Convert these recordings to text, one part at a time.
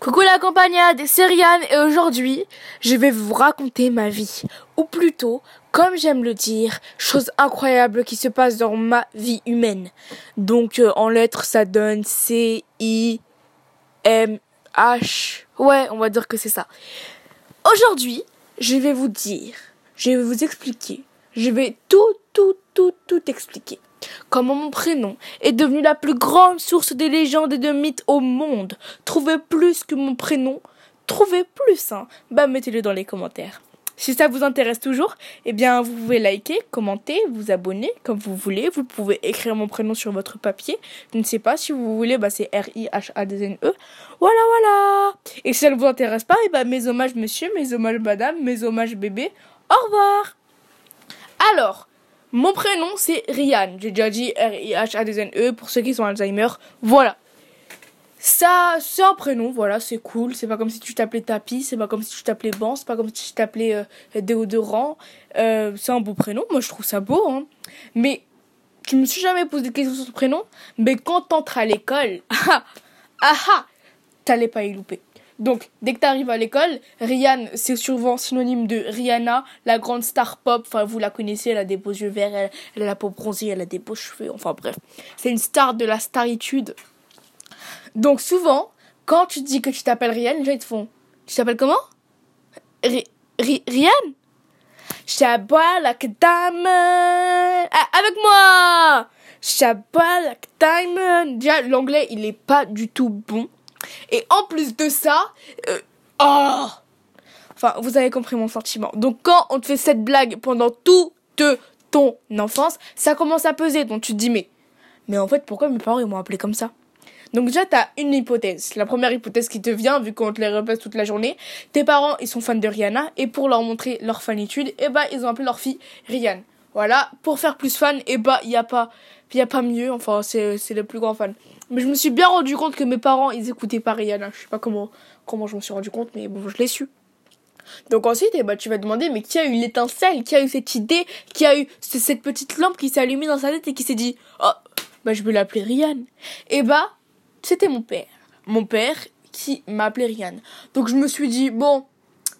Coucou la campagnade, c'est Rianne et aujourd'hui, je vais vous raconter ma vie. Ou plutôt, comme j'aime le dire, chose incroyable qui se passe dans ma vie humaine. Donc euh, en lettres, ça donne C I M H. Ouais, on va dire que c'est ça. Aujourd'hui, je vais vous dire, je vais vous expliquer, je vais tout tout tout tout expliquer comment mon prénom est devenu la plus grande source de légendes et de mythes au monde? Trouvez plus que mon prénom, trouvez plus, hein. Bah, mettez-le dans les commentaires. Si ça vous intéresse toujours, eh bien, vous pouvez liker, commenter, vous abonner comme vous voulez. Vous pouvez écrire mon prénom sur votre papier. Je ne sais pas si vous voulez, bah, c'est R-I-H-A-D-N-E. Voilà, voilà. Et si ça ne vous intéresse pas, eh ben, mes hommages monsieur, mes hommages madame, mes hommages bébé. Au revoir. Alors, mon prénom, c'est Rian. J'ai déjà dit R-I-H-A-D-N-E pour ceux qui sont Alzheimer. Voilà. Ça, c'est un prénom, voilà, c'est cool. C'est pas comme si tu t'appelais Tapi, c'est pas comme si tu t'appelais Ban, c'est pas comme si tu t'appelais euh, Déodorant. Euh, c'est un beau prénom, moi je trouve ça beau. Hein. Mais je me suis jamais posé de questions sur ce prénom. Mais quand t'entres à l'école, ah, ah t'allais pas y louper. Donc, dès que tu arrives à l'école, Rihanna, c'est souvent synonyme de Rihanna, la grande star pop. Enfin, vous la connaissez, elle a des beaux yeux verts, elle, a la peau bronzée, elle a des beaux cheveux. Enfin, bref. C'est une star de la staritude. Donc, souvent, quand tu dis que tu t'appelles Rihanna, les gens ils te font Tu t'appelles comment? Rihanna? Shabalak Diamond ah, Avec moi Shabalak Diamond Déjà, l'anglais, il est pas du tout bon. Et en plus de ça, euh, oh Enfin, vous avez compris mon sentiment. Donc quand on te fait cette blague pendant toute ton enfance, ça commence à peser. Donc tu te dis, mais, mais en fait, pourquoi mes parents ils m'ont appelé comme ça? Donc déjà, tu as une hypothèse. La première hypothèse qui te vient, vu qu'on te les répète toute la journée, tes parents, ils sont fans de Rihanna, et pour leur montrer leur fanitude, eh ben, ils ont appelé leur fille Rihanna. Voilà, pour faire plus fan, eh ben, il a pas, y a pas mieux, enfin, c'est, c'est le plus grand fan. Mais je me suis bien rendu compte que mes parents, ils écoutaient pas Rihanna. Je sais pas comment, comment je me suis rendu compte, mais bon, je l'ai su. Donc ensuite, eh ben, tu vas demander, mais qui a eu l'étincelle, qui a eu cette idée, qui a eu cette petite lampe qui s'est allumée dans sa tête et qui s'est dit, oh, bah, je vais l'appeler Rihanna. Et bah, c'était mon père. Mon père qui m'a appelé Rihanna. Donc je me suis dit, bon,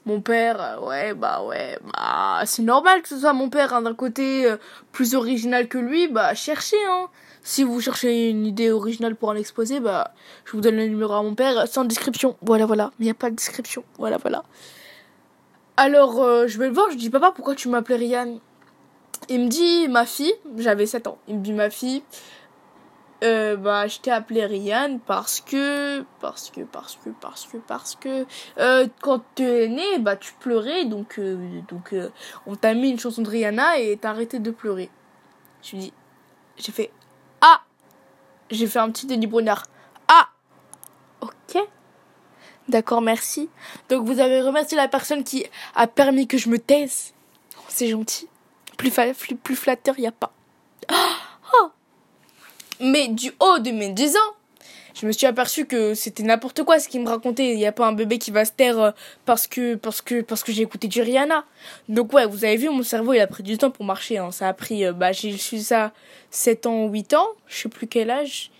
mon père, euh, ouais, bah ouais, bah, c'est normal que ce soit mon père, hein, d'un côté euh, plus original que lui, bah, cherchez, hein. Si vous cherchez une idée originale pour un exposé, bah, je vous donne le numéro à mon père sans description. Voilà, voilà. Il n'y a pas de description. Voilà, voilà. Alors, euh, je vais le voir. Je dis, papa, pourquoi tu m'appelais Rian Il me dit, ma fille, j'avais 7 ans. Il me dit, ma fille, euh, bah, je t'ai appelé Rian parce que, parce que, parce que, parce que, parce que, euh, quand tu es né, bah, tu pleurais, donc, euh, donc, euh, on t'a mis une chanson de Rihanna et t'as arrêté de pleurer. Je dis, j'ai fait, ah! J'ai fait un petit Denis Brunard. Ah! Ok. D'accord, merci. Donc, vous avez remercié la personne qui a permis que je me taise. C'est gentil. Plus, plus, plus flatteur, y a pas. Mais du haut de mes 10 ans, je me suis aperçu que c'était n'importe quoi ce qu'il me racontait. Il n'y a pas un bébé qui va se taire euh, parce que, parce que, parce que j'ai écouté du Rihanna. Donc ouais, vous avez vu, mon cerveau, il a pris du temps pour marcher. Hein. Ça a pris, euh, bah, j'ai su ça 7 ans, 8 ans, je sais plus quel âge.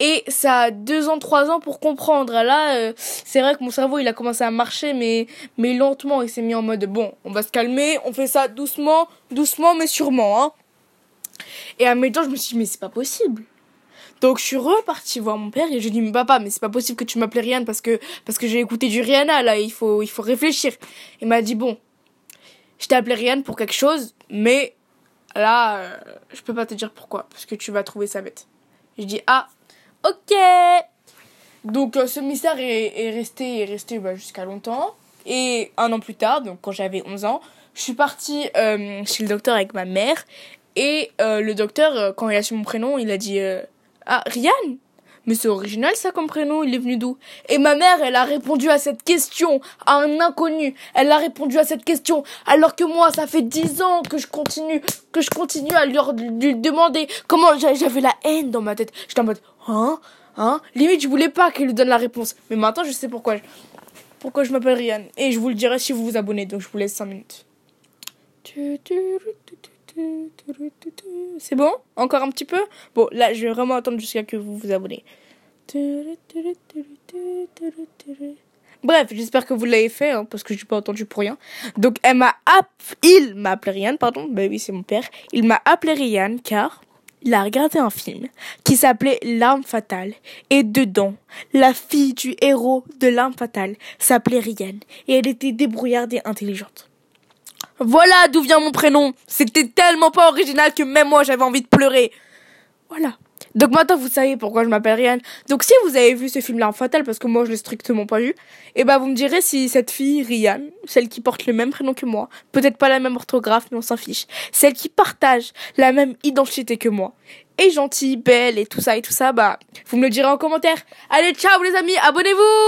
Et ça a 2 ans, 3 ans pour comprendre. Là, euh, c'est vrai que mon cerveau, il a commencé à marcher, mais, mais lentement. Il s'est mis en mode, bon, on va se calmer, on fait ça doucement, doucement, mais sûrement, hein. Et à mes temps, je me suis dit, mais c'est pas possible donc je suis repartie voir mon père et je lui ai dit papa mais c'est pas possible que tu m'appelles Rihanna parce que parce que j'ai écouté du Rihanna là, il faut il faut réfléchir. Il m'a dit bon, je t'ai appelé Rihanna pour quelque chose mais là euh, je peux pas te dire pourquoi parce que tu vas trouver ça bête. Je dis ah OK. Donc euh, ce mystère est, resté est resté bah, jusqu'à longtemps et un an plus tard donc quand j'avais 11 ans, je suis partie euh, chez le docteur avec ma mère et le docteur quand il a su mon prénom, il a dit ah, Rian Mais c'est original ça comme prénom, il est venu d'où? Et ma mère, elle a répondu à cette question à un inconnu. Elle a répondu à cette question alors que moi, ça fait dix ans que je continue, que je continue à lui, demander comment j'avais la haine dans ma tête. J'étais en mode, hein? Hein? Limite, je voulais pas qu'elle lui donne la réponse. Mais maintenant, je sais pourquoi. Pourquoi je m'appelle Rian. Et je vous le dirai si vous vous abonnez. Donc, je vous laisse 5 minutes. C'est bon? Encore un petit peu? Bon, là, je vais vraiment attendre jusqu'à que vous vous abonnez. Bref, j'espère que vous l'avez fait, hein, parce que j'ai pas entendu pour rien. Donc, elle m'a il m'a appelé Ryan, pardon. Bah oui, c'est mon père. Il m'a appelé Ryan car il a regardé un film qui s'appelait L'arme fatale. Et dedans, la fille du héros de l'arme fatale s'appelait Ryan. Et elle était débrouillarde et intelligente. Voilà d'où vient mon prénom. C'était tellement pas original que même moi j'avais envie de pleurer. Voilà. Donc maintenant vous savez pourquoi je m'appelle Ryan. Donc si vous avez vu ce film L'arme fatale, parce que moi je l'ai strictement pas vu, et eh ben vous me direz si cette fille, Ryan, celle qui porte le même prénom que moi, peut-être pas la même orthographe, mais on s'en fiche, celle qui partage la même identité que moi, est gentille, belle et tout ça et tout ça, bah vous me le direz en commentaire. Allez ciao les amis, abonnez-vous